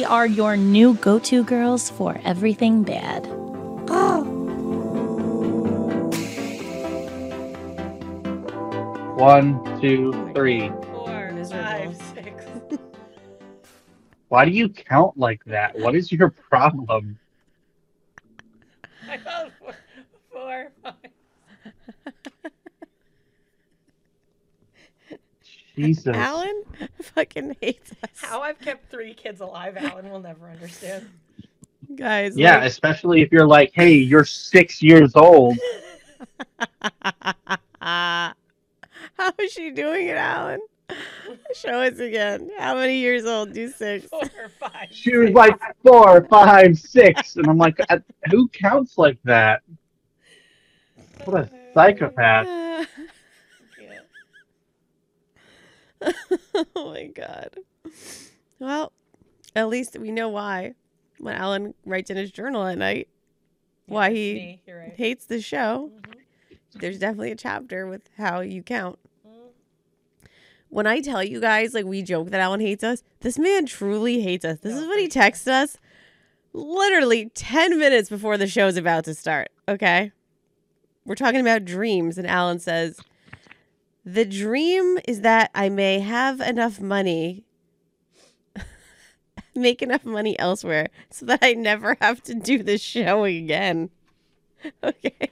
We are your new go to girls for everything bad. Oh. One, two, three. Four, five, six. Why do you count like that? What is your problem? I thought four, four, five. Jesus. Alan fucking hates us. How I've kept three kids alive, Alan will never understand. Guys, Yeah, like- especially if you're like, hey, you're six years old. How is she doing it, Alan? Show us again. How many years old? Do six. Four, five. She was like four, five, six, and I'm like, "Uh, who counts like that? What a psychopath. oh my god. Well, at least we know why. When Alan writes in his journal at night, why he right. hates the show. Mhm. There's definitely a chapter with how you count. Mhm. When I tell you guys, like we joke that Alan hates us, this man truly hates us. This No, is what he texts us literally 10 minutes before the show's about to start. Okay. We're talking about dreams, and Alan says, The dream is that I may have enough money, make enough money elsewhere so that I never have to do this show again. Okay.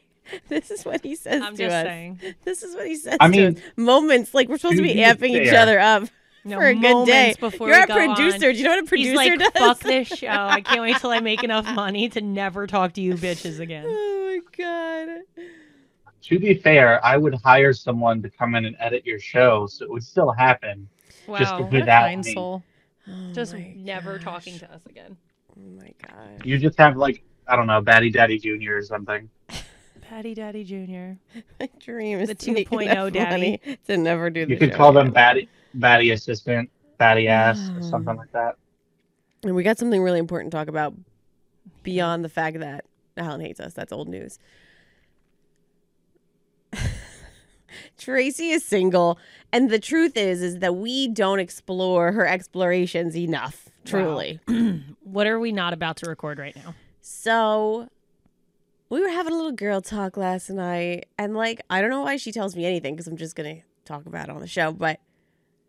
This is what he says I'm to just us. saying. This is what he says I to mean, us. Moments like we're supposed to to be be amping each other up No, for a good day. moments Before You're we a producer. on. Do you know what a producer He's like, does? fuck this show. I can't wait till I make enough money to never talk to you bitches again. Oh my god. To be fair, I would hire someone to come in and edit your show, so it would still happen. Wow, Just what a without kind me. soul. Oh Just never gosh. talking to us again. Oh my god. You just have like, I don't know, Batty Daddy Jr. or something. Patty Daddy Jr. My dream is The to make 2.0 enough oh daddy. money to never do the You could show call them again. Batty Batty Assistant, Batty Ass, or something like that. And we got something really important to talk about beyond the fact that Alan hates us. That's old news. Tracy is single, and the truth is is that we don't explore her explorations enough, truly. What are we not about to record right now? So we were having a little girl talk last night, and like I don't know why she tells me anything because I'm just gonna talk about it on the show, but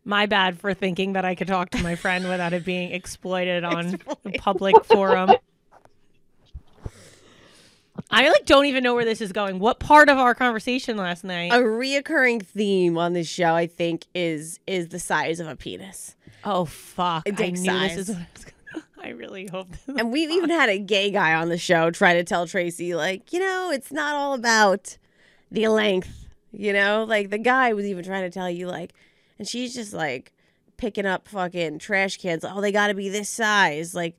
My bad for thinking that I could talk to my friend without it being exploited on a public forum. I like don't even know where this is going. What part of our conversation last night? a reoccurring theme on this show, I think, is is the size of a penis. oh fuck! I dick knew size. this is. What I, was gonna, I really hope. This And we even had a gay guy on the show try to tell Tracy, like, you know, it's not all about the length, you know? Like, the guy was even trying to tell you, like, and she's just like picking up fucking trash cans. Oh, they got to be this size. Like,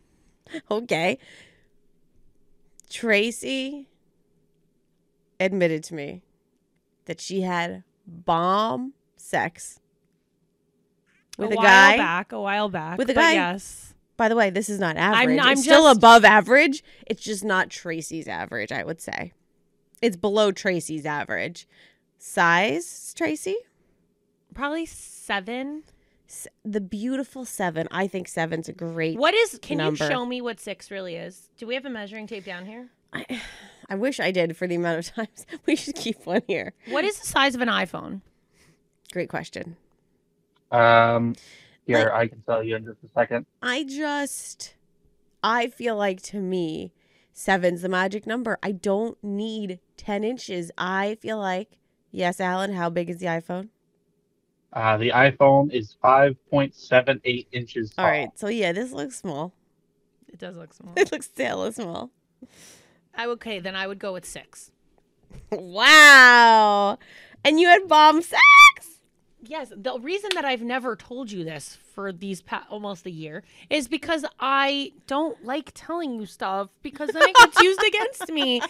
okay. Tracy admitted to me that she had bomb sex with a, while guy. back, a while back, With a guy. Yes, By the way, this is not average. I'm it's still just- above average. It's just not Tracy's average, I would say. It's below Tracy's average. Size, Tracy? probably seven. S- The beautiful seven. I think seven's a great. What is? Can number. you show me what six really is? Do we have a measuring tape down here? I, I wish I did for the amount of times. We should keep one here. What is the size of an iPhone? Great question. Um, here, Like- I can tell you in just a second. I just, I feel like to me, seven's the magic number. I don't need 10 inches. I feel like, yes, Alan, how big is the iPhone? Uh, the iPhone is 5.78 inches tall. All right. So, yeah, this looks small. It does look small. It looks hella small. I okay, then I would go with six. Wow. And you had bomb sex? Yes, the reason that I've never told you this for these pa- almost a year is because I don't like telling you stuff because then it gets used against me.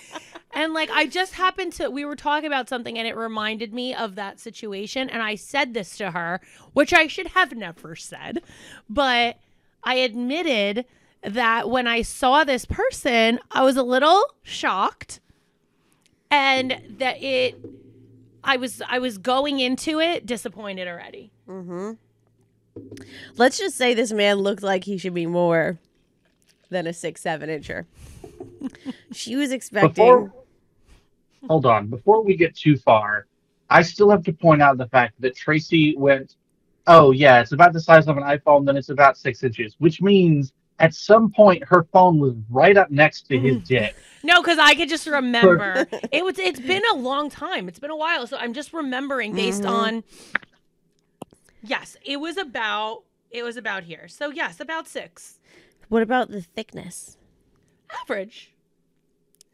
And like I just happened to we were talking about something and it reminded me of that situation and I said this to her, which I should have never said, but I admitted that when I saw this person, I was a little shocked and that it I was I was going into it disappointed already. Mm-hmm. Let's just say this man looked like he should be more than a six, seven incher. she was expecting. Before, hold on. Before we get too far, I still have to point out the fact that Tracy went, oh, yeah, it's about the size of an iPhone, then it's about six inches, which means at some point her phone was right up next to his mm. dick. No, because I could just remember it was. It's been a long time. It's been a while, so I'm just remembering based mm-hmm. on. Yes, it was about. It was about here. So yes, about six. What about the thickness? Average.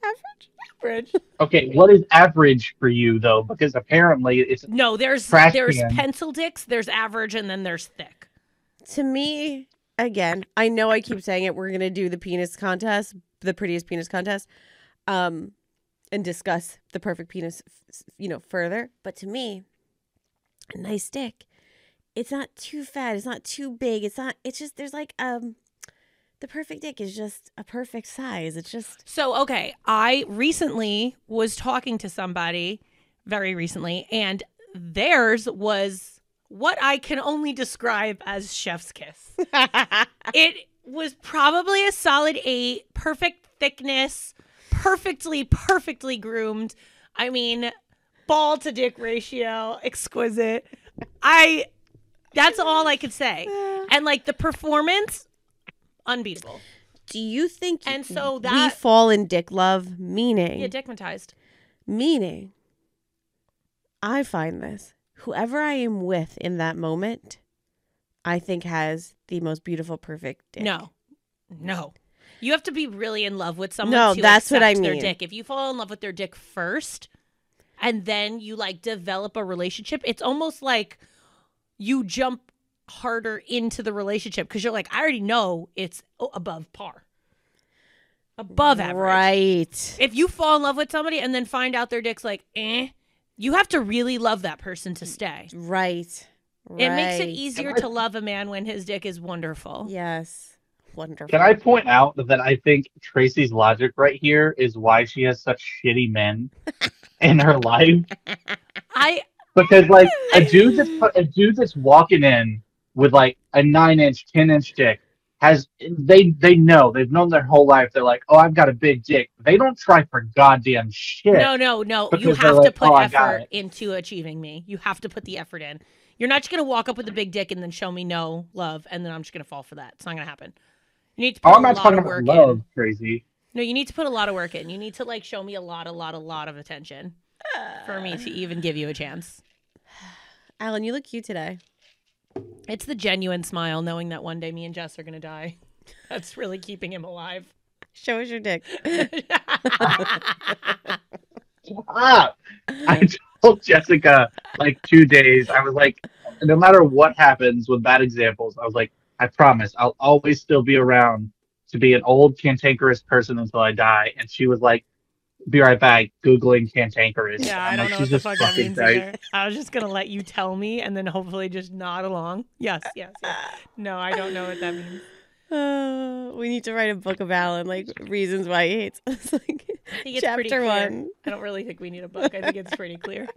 Average. Average. Okay, what is average for you, though? Because apparently it's No, there's there's can. pencil dicks. There's average, and then there's thick. To me, again, I know I keep saying it. We're gonna do the penis contest, the prettiest penis contest, um, and discuss the perfect penis, you know, further. But to me, a nice dick. It's not too fat. It's not too big. It's not. It's just there's like um, the perfect dick is just a perfect size. It's just So, okay, I recently was talking to somebody very recently, and theirs was what I can only describe as chef's kiss. it was probably a solid eight, perfect thickness, perfectly, perfectly groomed. I mean, ball to dick ratio, exquisite. I, that's all I could say. And like the performance, unbeatable. Do you think And so that we fall in dick love? Meaning, Yeah, dickmatized. meaning, I find this whoever I am with in that moment, I think has the most beautiful, perfect dick. No, no. You have to be really in love with someone. No, to that's what I accept Their mean. dick. If you fall in love with their dick first, and then you like develop a relationship, it's almost like you jump harder into the relationship because you're like, I already know it's above par, above average. Right. If you fall in love with somebody and then find out their dick's like, eh, you have to really love that person to stay. Right. It makes it Right. easier to love a man when his dick is wonderful. Yes. Wonderful. Can I point out that I think Tracy's logic right here is why she has such shitty men in her life? I Because like a dude that's a dude that's walking in with like a nine inch, ten inch dick has they they know they've known their whole life. They're like, oh, I've got a big dick. They don't try for goddamn shit. No, no, no. You have to like, put "Oh, effort into achieving me. You have to put the effort in. You're not just gonna walk up with a big dick and then show me no love, and then I'm just gonna fall for that. It's not gonna happen. You need to put Oh, a I'm not talking about love, in. Tracy. No, you need to put a lot of work in. You need to like show me a lot, a lot, a lot of attention for me to even give you a chance. Alan, you look cute today. It's the genuine smile, knowing that one day me and Jess are gonna die. That's really keeping him alive. Show us your dick. Ah, I told Jessica like two days. I was like, no matter what happens with bad examples, I was like, I promise, I'll always still be around to be an old cantankerous person until I die. And she was like, "Be right back." Googling cantankerous. Yeah, I I'm don't like, know what the fuck that means Christ." either. I was just gonna let you tell me and then hopefully just nod along. Yes, yes, yes. No, I don't know what that means. Uh, we need to write a book of Alan, like reasons why he hates us. like, I think it's chapter one. I don't really think we need a book. I think it's pretty clear.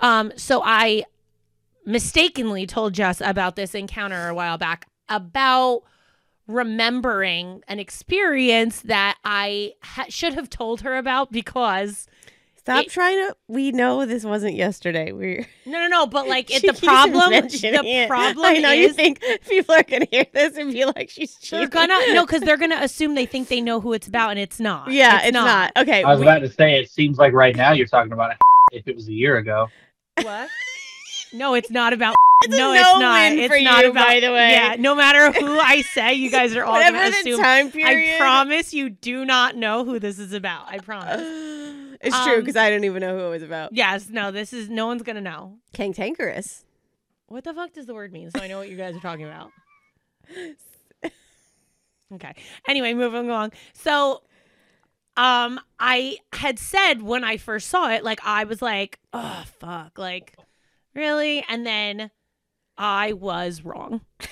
Um, so I mistakenly told Jess about this encounter a while back about remembering an experience that I ha- should have told her about because Stop It- trying to. We know this wasn't yesterday. We're no, no, no. But like, it, the problem, mentioning the it. problem I know you think people are gonna hear this and be like, "She's cheating." they're gonna no, because they're gonna assume they think they know who it's about, and it's not. Yeah, it's, not. Okay. I was we- about to say, it seems like right now you're talking about if it was a year ago. What? No, it's not about. It's no, no it's not. It's not you, about. by the way. Yeah, no matter who I say, you guys are all whatever gonna the assume. time period. I promise you do not know who this is about. I promise. It's true Um, because I didn't even know who it was about. Yes, no, this is no one's gonna know. Cantankerous. What the fuck does the word mean? So I know what you guys are talking about. Okay. Anyway, moving along. So um I had said when I first saw it, like I was like, oh fuck, like really? And then I was wrong.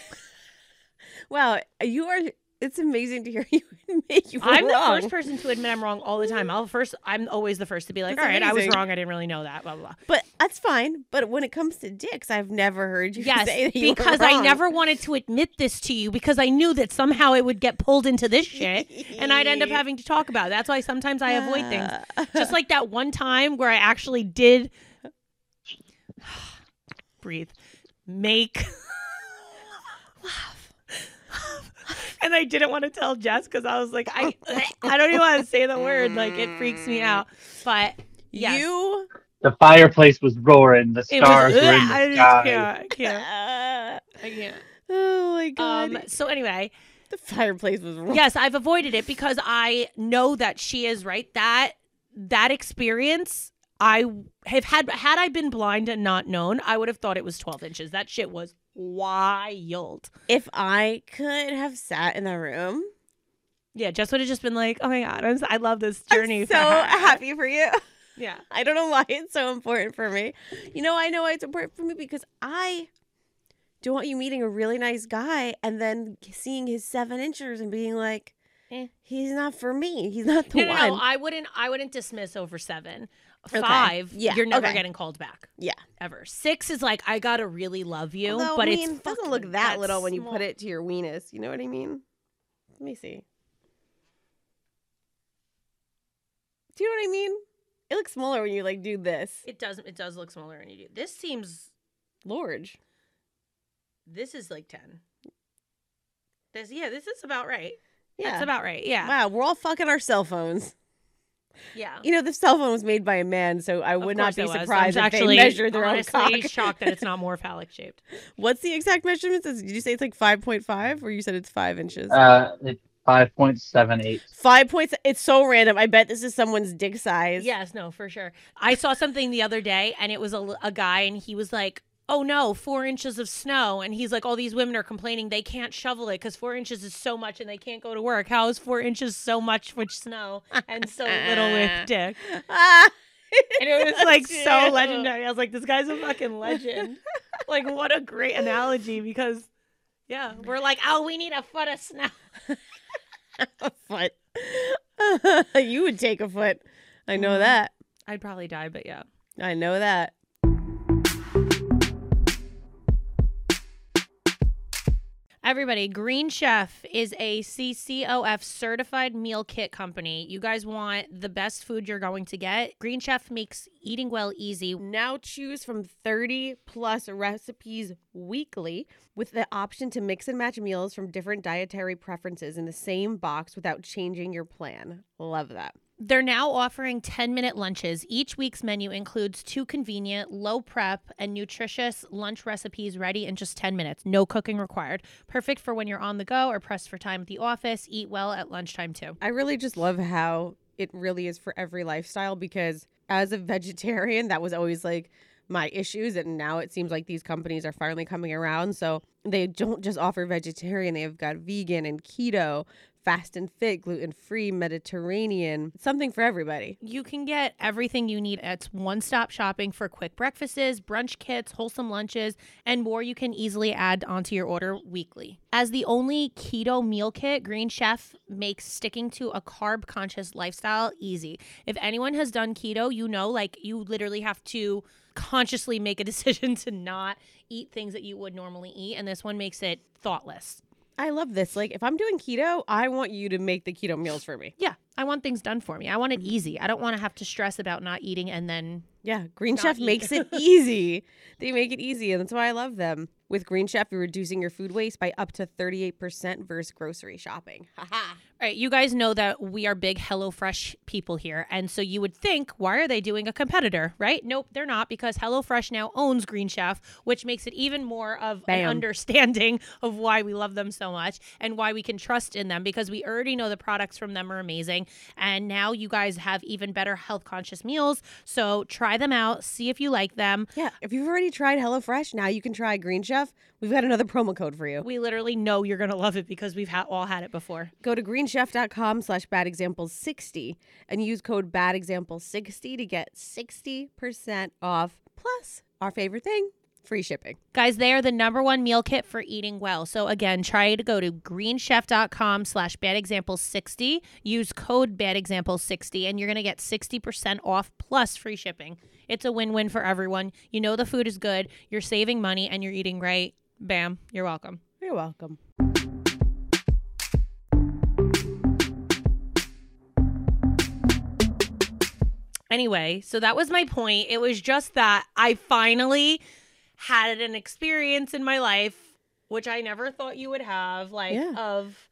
Wow, you are. It's amazing to hear you admit you were I'm wrong. the first person to admit I'm wrong all the time. I'll first I'm always the first to be like, That's all right, I was wrong. I didn't really know that. Blah blah blah. But that's fine. But when it comes to dicks, I've never heard you Yes, say that you were because I never wanted to admit this to you because I knew that somehow it would get pulled into this shit and I'd end up having to talk about it. That's why sometimes I avoid things. Just like that one time where I actually did breathe, make laugh. and I didn't want to tell Jess because I was like, I I don't even want to say the word. Like it freaks me out. But yes. you. The fireplace was roaring. The it was, stars were in I the just sky. can't. I can't. I can't. oh my god. Um. So anyway, the fireplace was roaring. yes, I've avoided it because I know that she is right. That that experience, I have had. Had I been blind and not known, I would have thought it was twelve inches. That shit was wild. If I could have sat in the room, Yeah, Jess would have just been like, "Oh my god, I'm, si love this I'm journey." so for happy for you. Yeah. I don't know why it's so important for me. You know, I know why it's important for me because I don't want you meeting a really nice guy and then seeing his seven inches and being like, Eh. he's not for me. He's not the No, no, one. no. I wouldn't. I wouldn't dismiss over seven. Okay. Five, Yeah, you're never okay. getting called back. Yeah. ever. Six is like I gotta really love you, Although, but I it's mean, it doesn't fucking- look that that's little when you put it to your weenus. You know what I mean? Let me see. Do you know what I mean? It looks smaller when you like do this. It does. It does look smaller when you do. This seems. Large. This is like ten. This yeah. This is about right. Yeah. That's about right. Yeah. Wow, we're all fucking our cell phones. Yeah. You know, the cell phone was made by a man, so I would not be surprised I'm if actually they measured their own honestly cock. shocked that it's not more phallic shaped. What's the exact measurements? Did you say it's like 5.5 or you said it's 5 inches? Uh, it's five point seven eight. 5 points. It's so random. I bet this is someone's dick size. Yes, no, for sure. I saw something the other day, and it was a, a guy, and he was like, "Oh no, four inches of snow," and he's like, "All these women are complaining they can't shovel it because four inches is so much, and they can't go to work. How is four inches so much with snow and so little with dick?" And it was like so legendary. I was like, "This guy's a fucking legend." like, what a great analogy because. Yeah, we're like, oh, we need a foot of snow. a foot. you would take a foot. I know Mhm. that. I'd probably die, but yeah. I know that. Everybody, Green Chef is a CCOF certified meal kit company. You guys want the best food you're going to get? Green Chef makes eating well easy. Now choose from 30 plus recipes weekly with the option to mix and match meals from different dietary preferences in the same box without changing your plan. Love that. They're now offering 10 minute lunches. Each week's menu includes two convenient, low prep, and nutritious lunch recipes ready in just 10 minutes. No cooking required. Perfect for when you're on the go or pressed for time at the office. Eat well at lunchtime, too. I really just love how it really is for every lifestyle because as a vegetarian, that was always like my issues. And now it seems like these companies are finally coming around. So they don't just offer vegetarian, they've got vegan and keto, fast and fit, gluten free, Mediterranean, something for everybody. You can get everything you need at one stop shopping for quick breakfasts, brunch kits, wholesome lunches, and more you can easily add onto your order weekly. As the only keto meal kit, Green Chef makes sticking to a carb conscious lifestyle easy. If anyone has done keto, you know, like you literally have to consciously make a decision to not eat things that you would normally eat, and this one makes it thoughtless. I love this. Like, if I'm doing keto, I want you to make the keto meals for me. Yeah, I want things done for me. I want it mm-hmm. easy. I don't want to have to stress about not eating and then Yeah, Green Chef eat. makes it easy. They make it easy, and that's why I love them. With Green Chef, you're reducing your food waste by up to 38% versus grocery shopping. Haha. All right, you guys know that we are big HelloFresh people here. And so you would think, why are they doing a competitor, right? Nope, they're not because HelloFresh now owns Green Chef, which makes it even more of an understanding of why we love them so much and why we can trust in them because we already know the products from them are amazing. And now you guys have even better health conscious meals. So try them out, see if you like them. Yeah, if you've already tried HelloFresh, now you can try Green Chef. We've got another promo code for you. We literally know you're going to love it because we've ha- all had it before. Go to greenchef.com slash badexamples60 and use code badexamples60 to get 60% off plus our favorite thing, free shipping. Guys, they are the number one meal kit for eating well. So again, try to go to greenchef.com slash badexamples60. Use code badexamples60 and you're going to get 60% off plus free shipping. It's a win-win for everyone. You know the food is good, you're saving money, and you're eating right. Bam, you're welcome. You're welcome. Anyway, so that was my point. It was just that I finally had an experience in my life which I never thought you would have like Yeah. of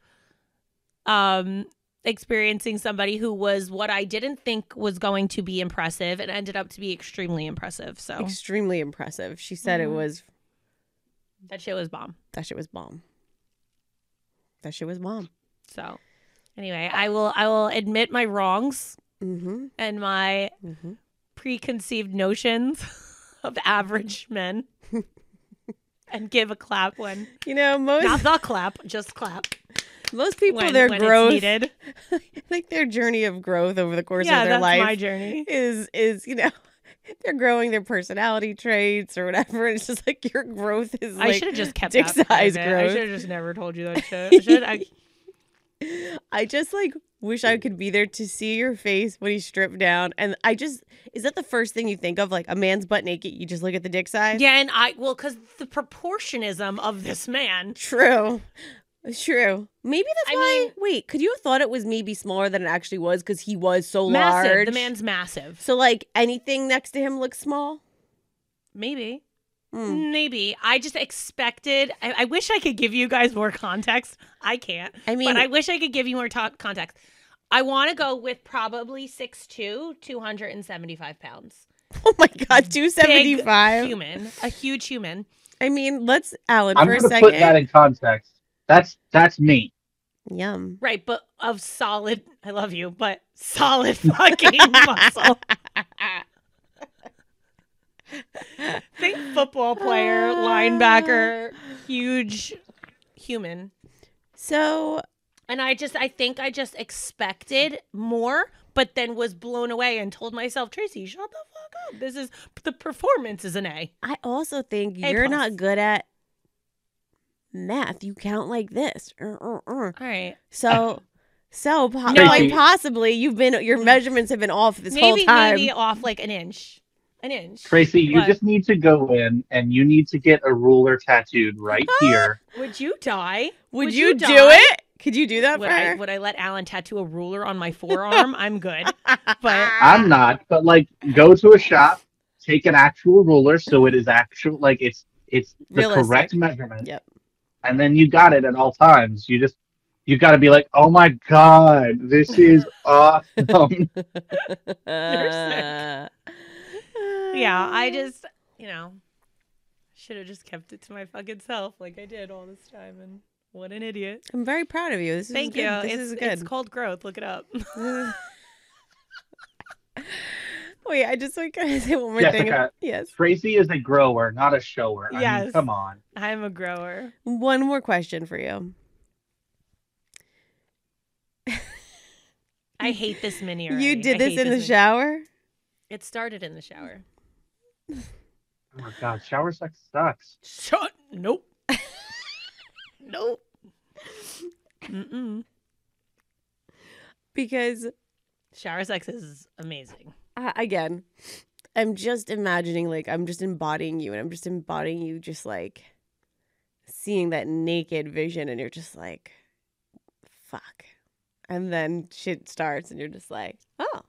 um experiencing somebody who was what I didn't think was going to be impressive and ended up to be extremely impressive. So Extremely impressive. She said it Mhm. was, that shit was bomb. that shit was bomb. That shit was bomb. So anyway, I will I will admit my wrongs Mm-hmm. and my Mm-hmm. preconceived notions of average men and give a clap when You know, most not the clap, just clap most people when, their when growth, like their journey of growth over the course yeah, of their that's life my journey. is is you know they're growing their personality traits or whatever. And it's just like your growth is I like should have just kept dick that size private. I should have just never told you that shit. I should I, I just like wish I could be there to see your face when he's stripped down. And I just is that the first thing you think of? Like a man's butt naked, you just look at the dick size? yeah, and I well, because the proportionism of this man. True. True. Maybe that's I why. mean- wait, could you have thought it was maybe smaller than it actually was because he was so Massive. large? The man's massive. So like anything next to him looks small. Maybe. Mm. Maybe. I just expected. I, I wish I could give you guys more context. I can't. I mean, but I wish I could give you more ta- context. I want to go with probably 6'2", 275 pounds. oh my god, two seventy five. Human. A huge human. I mean, let's Alan I'm for a gonna second. put that in context. That's that's me. Yum. Right, but of solid, I love you, but solid fucking muscle. Think football player, linebacker, huge human. So And I just, I think I just expected more, but then was blown away and told myself, Tracy, shut the fuck up. This is, the performance is an A. I also think A you're plus. not good at math. You count like this. Uh, uh, uh. All right. So, so po- No. like possibly you've been your measurements have been off this whole time. maybe off like an inch. An inch. Tracy, you What? just need to go in and you need to get a ruler tattooed right here. Would you die? would, would you, you do it? Could you do that Would for I, her? would I let Alan tattoo a ruler on my forearm? I'm good. But I'm not, but like go to a shop, take an actual ruler so it is actual like it's it's the Realistic. correct measurement. Yep. And then you got it at all times. You just you got to be like, "Oh my god, this is awesome." yeah, I just, you know, should have just kept it to my fucking self like I did all this time. And what an idiot. I'm very proud of you. This is Thank good. you. This it's, is good. It's called growth. Look it up. Wait, I just like to say one more thing. Yes. Tracy is a grower, not a shower. I Yes. mean, come on. I'm a grower. One more question for you. I hate this mini. You did this hate in the mini. shower? It started in the shower. Oh my god, shower sex sucks. Shut. Nope. nope. Mm-mm. Because Shower sex is amazing. uh, again, I'm just imagining like I'm just embodying you and I'm just embodying you just like seeing that naked vision and you're just like fuck. And then shit starts and you're just like, "Oh."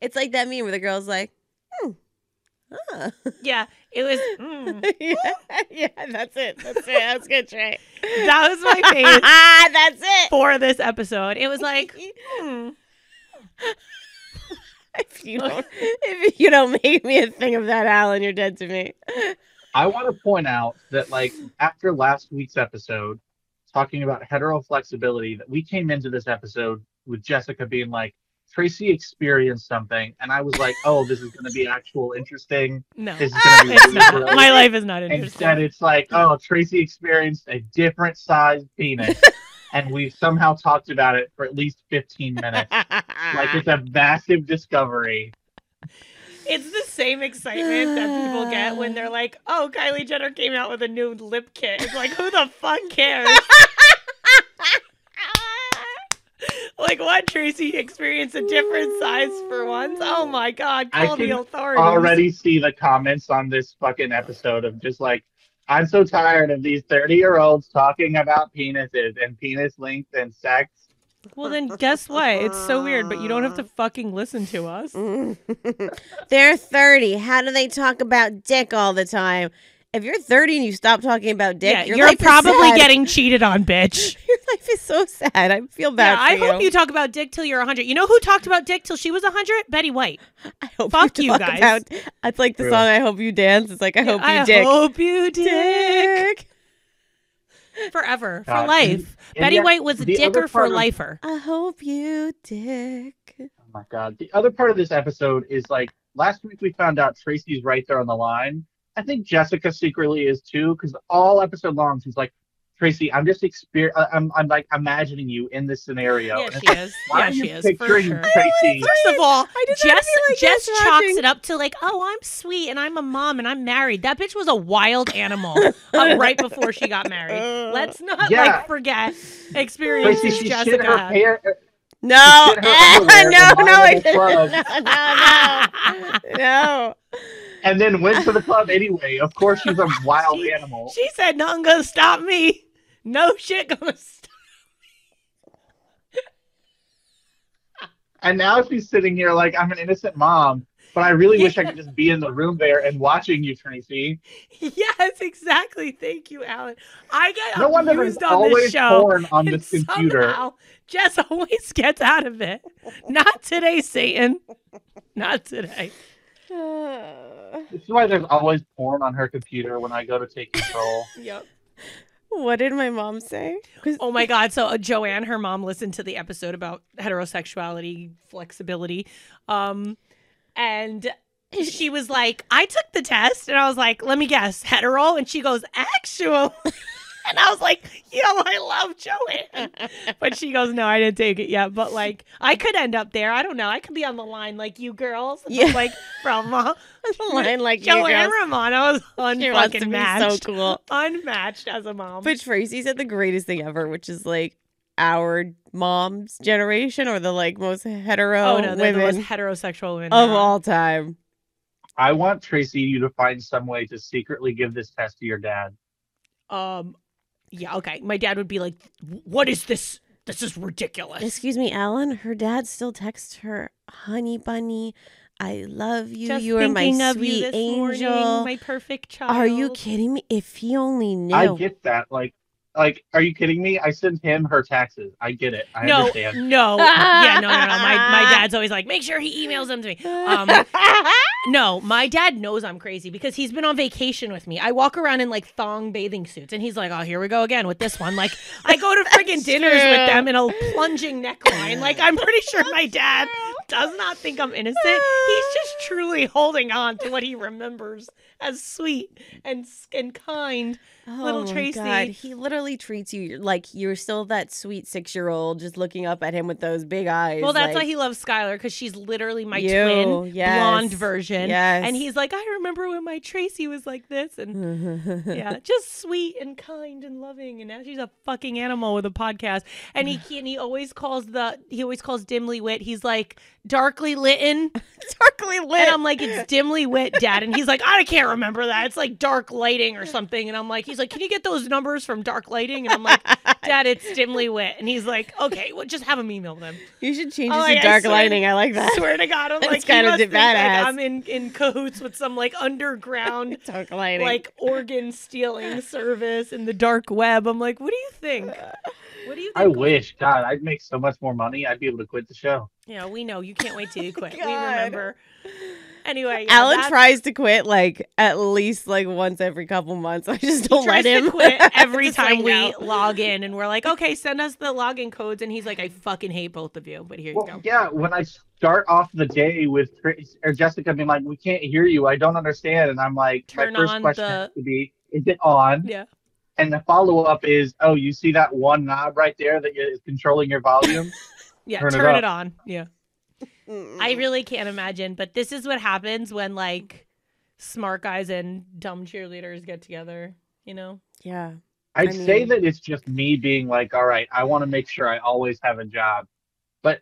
It's like that meme where the girl's like, "Hmm, Huh. Yeah, it was. mm. yeah, yeah, that's it. That's it. That's good, Trey. That was my face that's it. for this episode. It was like, hmm. if you don't, if you don't make me a thing of that, Alan, you're dead to me. I want to point out that, like, after last week's episode, talking about hetero flexibility, that we came into this episode with Jessica being like, Tracy experienced something, and I was like, oh, this is going to be actual interesting. no, This is going to be it's really not. My life is not interesting." Instead, it's like, oh, Tracy experienced a different sized penis, and we've somehow talked about it for at least 15 minutes. Like it's a massive discovery. It's the same excitement that people get when they're like, "Oh, Kylie Jenner came out with a new lip kit." It's like, who the fuck cares? like, what? Tracy experienced a different size for once. Oh my god! I Call the can authorities. Already see the comments on this fucking episode of just like, I'm so tired of these 30 year olds talking about penises and penis length and sex. Well, then guess what? It's so weird, but you don't have to fucking listen to us. They're 30. How do they talk about dick all the time? If you're 30 and you stop talking about dick, yeah, your you're life is probably sad. getting cheated on, bitch. Your life is so sad. I feel bad Yeah, I for hope you talk about dick till you're 100. You know who talked about dick till she was 100? Betty White. I hope Fuck you talk guys. About, it's like the True. song "I Hope You Dance." It's like I hope you I dick. hope you dick. dick. Forever, for God, life. and- and Betty yet White was a dicker for of- lifer. I hope you dick. Oh my god. The other part of this episode is like last week we found out Tracy's right there on the line. I think Jessica secretly is too, because all episode long she's like, Tracy, I'm just exper- I- I'm I'm like imagining you in this scenario. Yeah, she is. Yeah, she is. For sure. Tracy? First of all, I just wanna Jess, be like Jess Jess chalks it up to like, oh, I'm sweet and I'm a mom and I'm married. That bitch was a wild animal uh, right before she got married. Let's not Yeah. like forget Tracy, experiences she shit Jessica her hair. No, shit her underwear no, no, my I little didn't. club. No, no, no, no. And then went to the club anyway. Of course, she's a wild She- animal. She said, nothing gonna stop me. No shit gonna stop. Me." and now she's sitting here like I'm an innocent mom, but I really wish I could just be in the room there and watching you, Tracy. Yes, exactly. Thank you, Alan. I get No wonder there's abused on this always show. porn on and this computer. Somehow, Jess always gets out of it. Not today, Satan. Not today. This is why there's always porn on her computer when I go to take control. Yep. What did my mom say? Oh my God. So uh, Joanne, her mom, listened to the episode about heterosexuality, flexibility. Um, and she was like, I took the test. And I was like, let me guess, hetero? And she goes, actual. and I was like, yo, I love Joanne. But she goes, no, I didn't take it yet. But like, I could end up there. I don't know. I could be on the line like you girls. Yeah. Like from uh, the line like you Joanne girls. Romano was She unfucking matched. so cool. Unmatched as a mom. But Tracy said the greatest thing ever, which is like our mom's generation or the like most hetero oh no, they're the most heterosexual women of around. all time. I want Tracy you to find some way to secretly give this test to your dad. Um, yeah, okay. My dad would be like, "What is this? This is ridiculous." Excuse me, Alan. Her dad still texts her, "Honey bunny, I love you. Just you are my of sweet you this angel." morning, my perfect child. Are you kidding me? If he only knew. I get that. Like, like, are you kidding me? I send him her taxes. I get it. I No, understand. no, yeah, no, no, no. My my dad's always like, make sure he emails them to me. Um, no, my dad knows I'm crazy because he's been on vacation with me. I walk around in like thong bathing suits, and he's like, "Oh, here we go again with this one." Like, I go to friggin' dinners with them in a plunging neckline. Like, I'm pretty sure my dad does not think I'm innocent. He's just truly holding on to what he remembers as sweet and and kind. Little oh my Tracy. God. He literally treats you like you're still that sweet six year old just looking up at him with those big eyes. Well, that's like, why he loves Skylar because she's literally my You, twin, yes, blonde version. yes. And he's like, I remember when my Tracy was like this, and yeah, just sweet and kind and loving. And now she's a fucking animal with a podcast. And he and he always calls the he always calls Dimly Lit. He's like darkly litten. Darkly lit. And I'm like, it's dimly lit, Dad. And he's like, I can't remember that. It's like dark lighting or something. And I'm like, he's like, can you get those numbers from dark lighting? And I'm like, Dad, it's dimly lit. And he's like, okay, well, just have him email them. you should change it like, to I dark swear- lighting. I like that. Swear to God, I'm That's like, he kinda must think, like, badass. I'm in in cahoots with some like underground dark lighting. like organ stealing service in the dark web. I'm like, what do you think? Uh, what do you think? I wish, God, I'd make so much more money. I'd be able to quit the show. You know, we know you can't wait till you oh quit. we remember. Anyway, yeah, Alan that's- tries to quit like at least like once every couple months. I just don't tries let him to quit every time we no. log in, and we're like, okay, send us the login codes, and he's like, I fucking hate both of you, but here you go. yeah, when I start off the day with Trace or Jessica being like, "We can't hear you. I don't understand," and I'm like, Turn my first on question the- has to be, "Is it on?" Yeah. And the follow up is, "Oh, you see that one knob right there that is controlling your volume?" Yeah, Turn turn, it it, on. Yeah. I really can't imagine, but this is what happens when like smart guys and dumb cheerleaders get together, you know? yeah. I'd I say that it's just me being like, "All right, I want to make sure I always have a job," but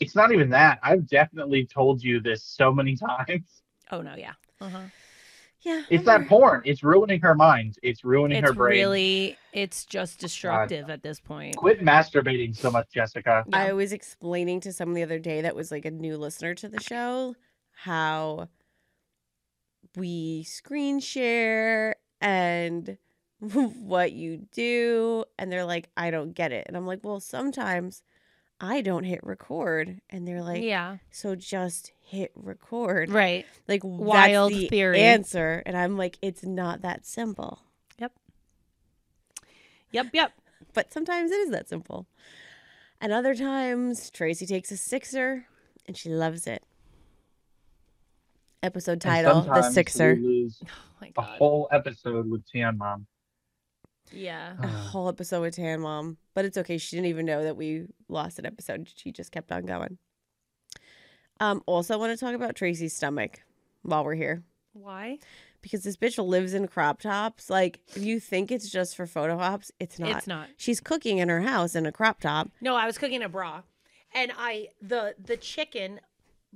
it's not even that. I've definitely told you this so many times. Oh no, yeah. Uh-huh. Yeah. It's that porn. It's ruining her mind. It's ruining It's her brain. really it's just oh, destructive at this point. Quit masturbating so much, Jessica. Yeah. I was explaining to someone the other day that was like a new listener to the show how we screen share and what you do. And they're like, I don't get it. And I'm like, well, sometimes I don't hit record. And they're like, yeah. so just hit record. Right. Like, Wild that's the theory. answer. And I'm like, it's not that simple. Yep, yep. Yep. but sometimes it is that simple. And other times, Tracy takes a sixer and she loves it. Episode title The Sixer. We lose Oh my a whole episode with Tan Mom. Yeah. A whole episode with Tan Mom. But it's okay. She didn't even know that we lost an episode. She just kept on going. Um, also, I want to talk about Tracy's stomach while we're here. Why? Because this bitch lives in crop tops. Like, if you think it's just for photo ops, it's not. It's not. She's cooking in her house in a crop top. No, I was cooking a bra. And I the the chicken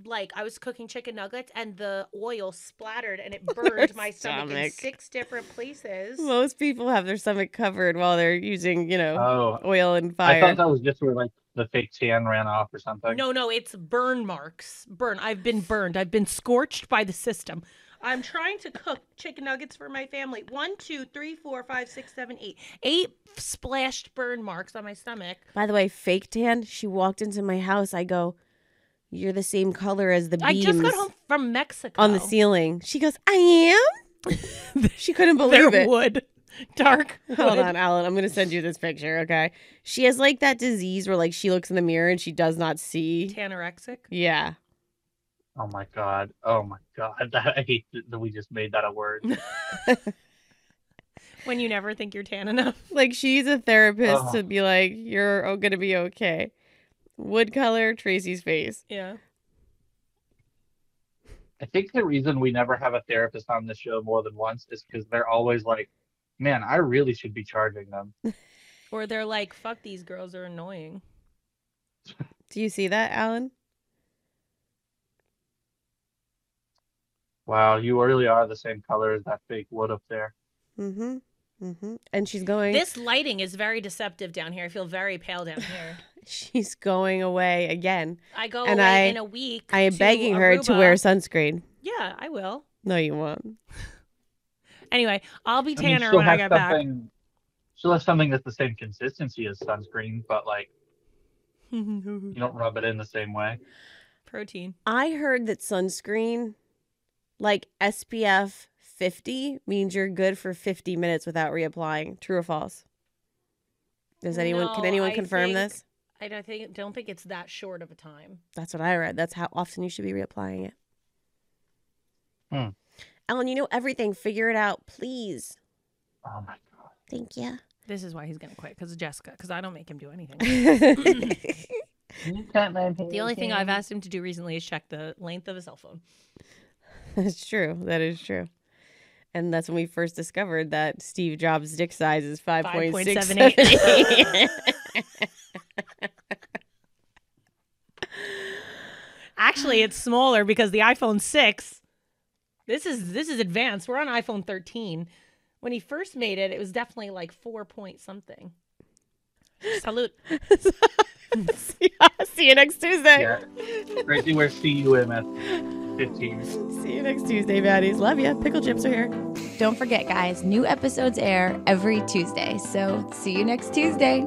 like I was cooking chicken nuggets and the oil splattered and it burned my stomach, in six different places. Most people have their stomach covered while they're using, you know, Oh, oil and fire. I thought that was just where like the fake tan ran off or something. No, no, it's burn marks. Burn. I've been burned. I've been scorched by the system. I'm trying to cook chicken nuggets for my family. One, two, three, four, five, six, seven, eight. Eight splashed burn marks on my stomach. By the way, fake tan. She walked into my house. I go, "You're the same color as the I just got home from Mexico. on the ceiling." She goes, "I am." she couldn't They're believe it. wood. Dark. Hold wood. on, Alan. I'm gonna send you this picture. Okay. She has like that disease where like she looks in the mirror and she does not see. Tanorexic. Yeah. Oh my god. Oh my god. That, I hate that that we just made that a word. When you never think you're tan enough. Like she's a therapist Ugh. to be like, "You're oh, gonna be okay." Wood color, Tracy's face. Yeah. I think the reason we never have a therapist on this show more than once is because they're always like, "Man, I really should be charging them." Or they're like, fuck, these girls are annoying. Do you see that, Alan? Wow, you really are the same color as that fake wood up there. Mm-hmm. Mm-hmm. And she's going. This lighting is very deceptive down here. I feel very pale down here. She's going away again. I go And away I- in a week. I am to begging her to wear sunscreen. Yeah, I will. No, you won't. Anyway, I'll be I mean, tanner when I have get back. something. She'll have something that's the same consistency as sunscreen, but like you don't rub it in the same way. Protein. I heard that sunscreen, like SPF 50, means you're good for 50 minutes without reapplying. True or false? Does anyone? can anyone I confirm think- this? I don't think don't think it's that short of a time. That's what I read. That's how often you should be reapplying it. Hmm. Ellen, you know everything. Figure it out, please. Oh my god. Thank you. This is why he's gonna quit because of Jessica. Because I don't make him do anything. The only thing I've asked him to do recently is check the length of his cell phone. That's true. That is true. And that's when we first discovered that Steve Jobs' dick size is 5.678. 5.78. Actually, it's smaller because the iPhone 6 this is this is advanced. We're on iPhone 13. When he first made it, it was definitely like 4 point something. Salute. see, see you next Tuesday. Yeah. Tracy wears CUM 15. See you next Tuesday, baddies. Love you. Pickle chips are here. Don't forget, guys, new episodes air every Tuesday. So see you next Tuesday.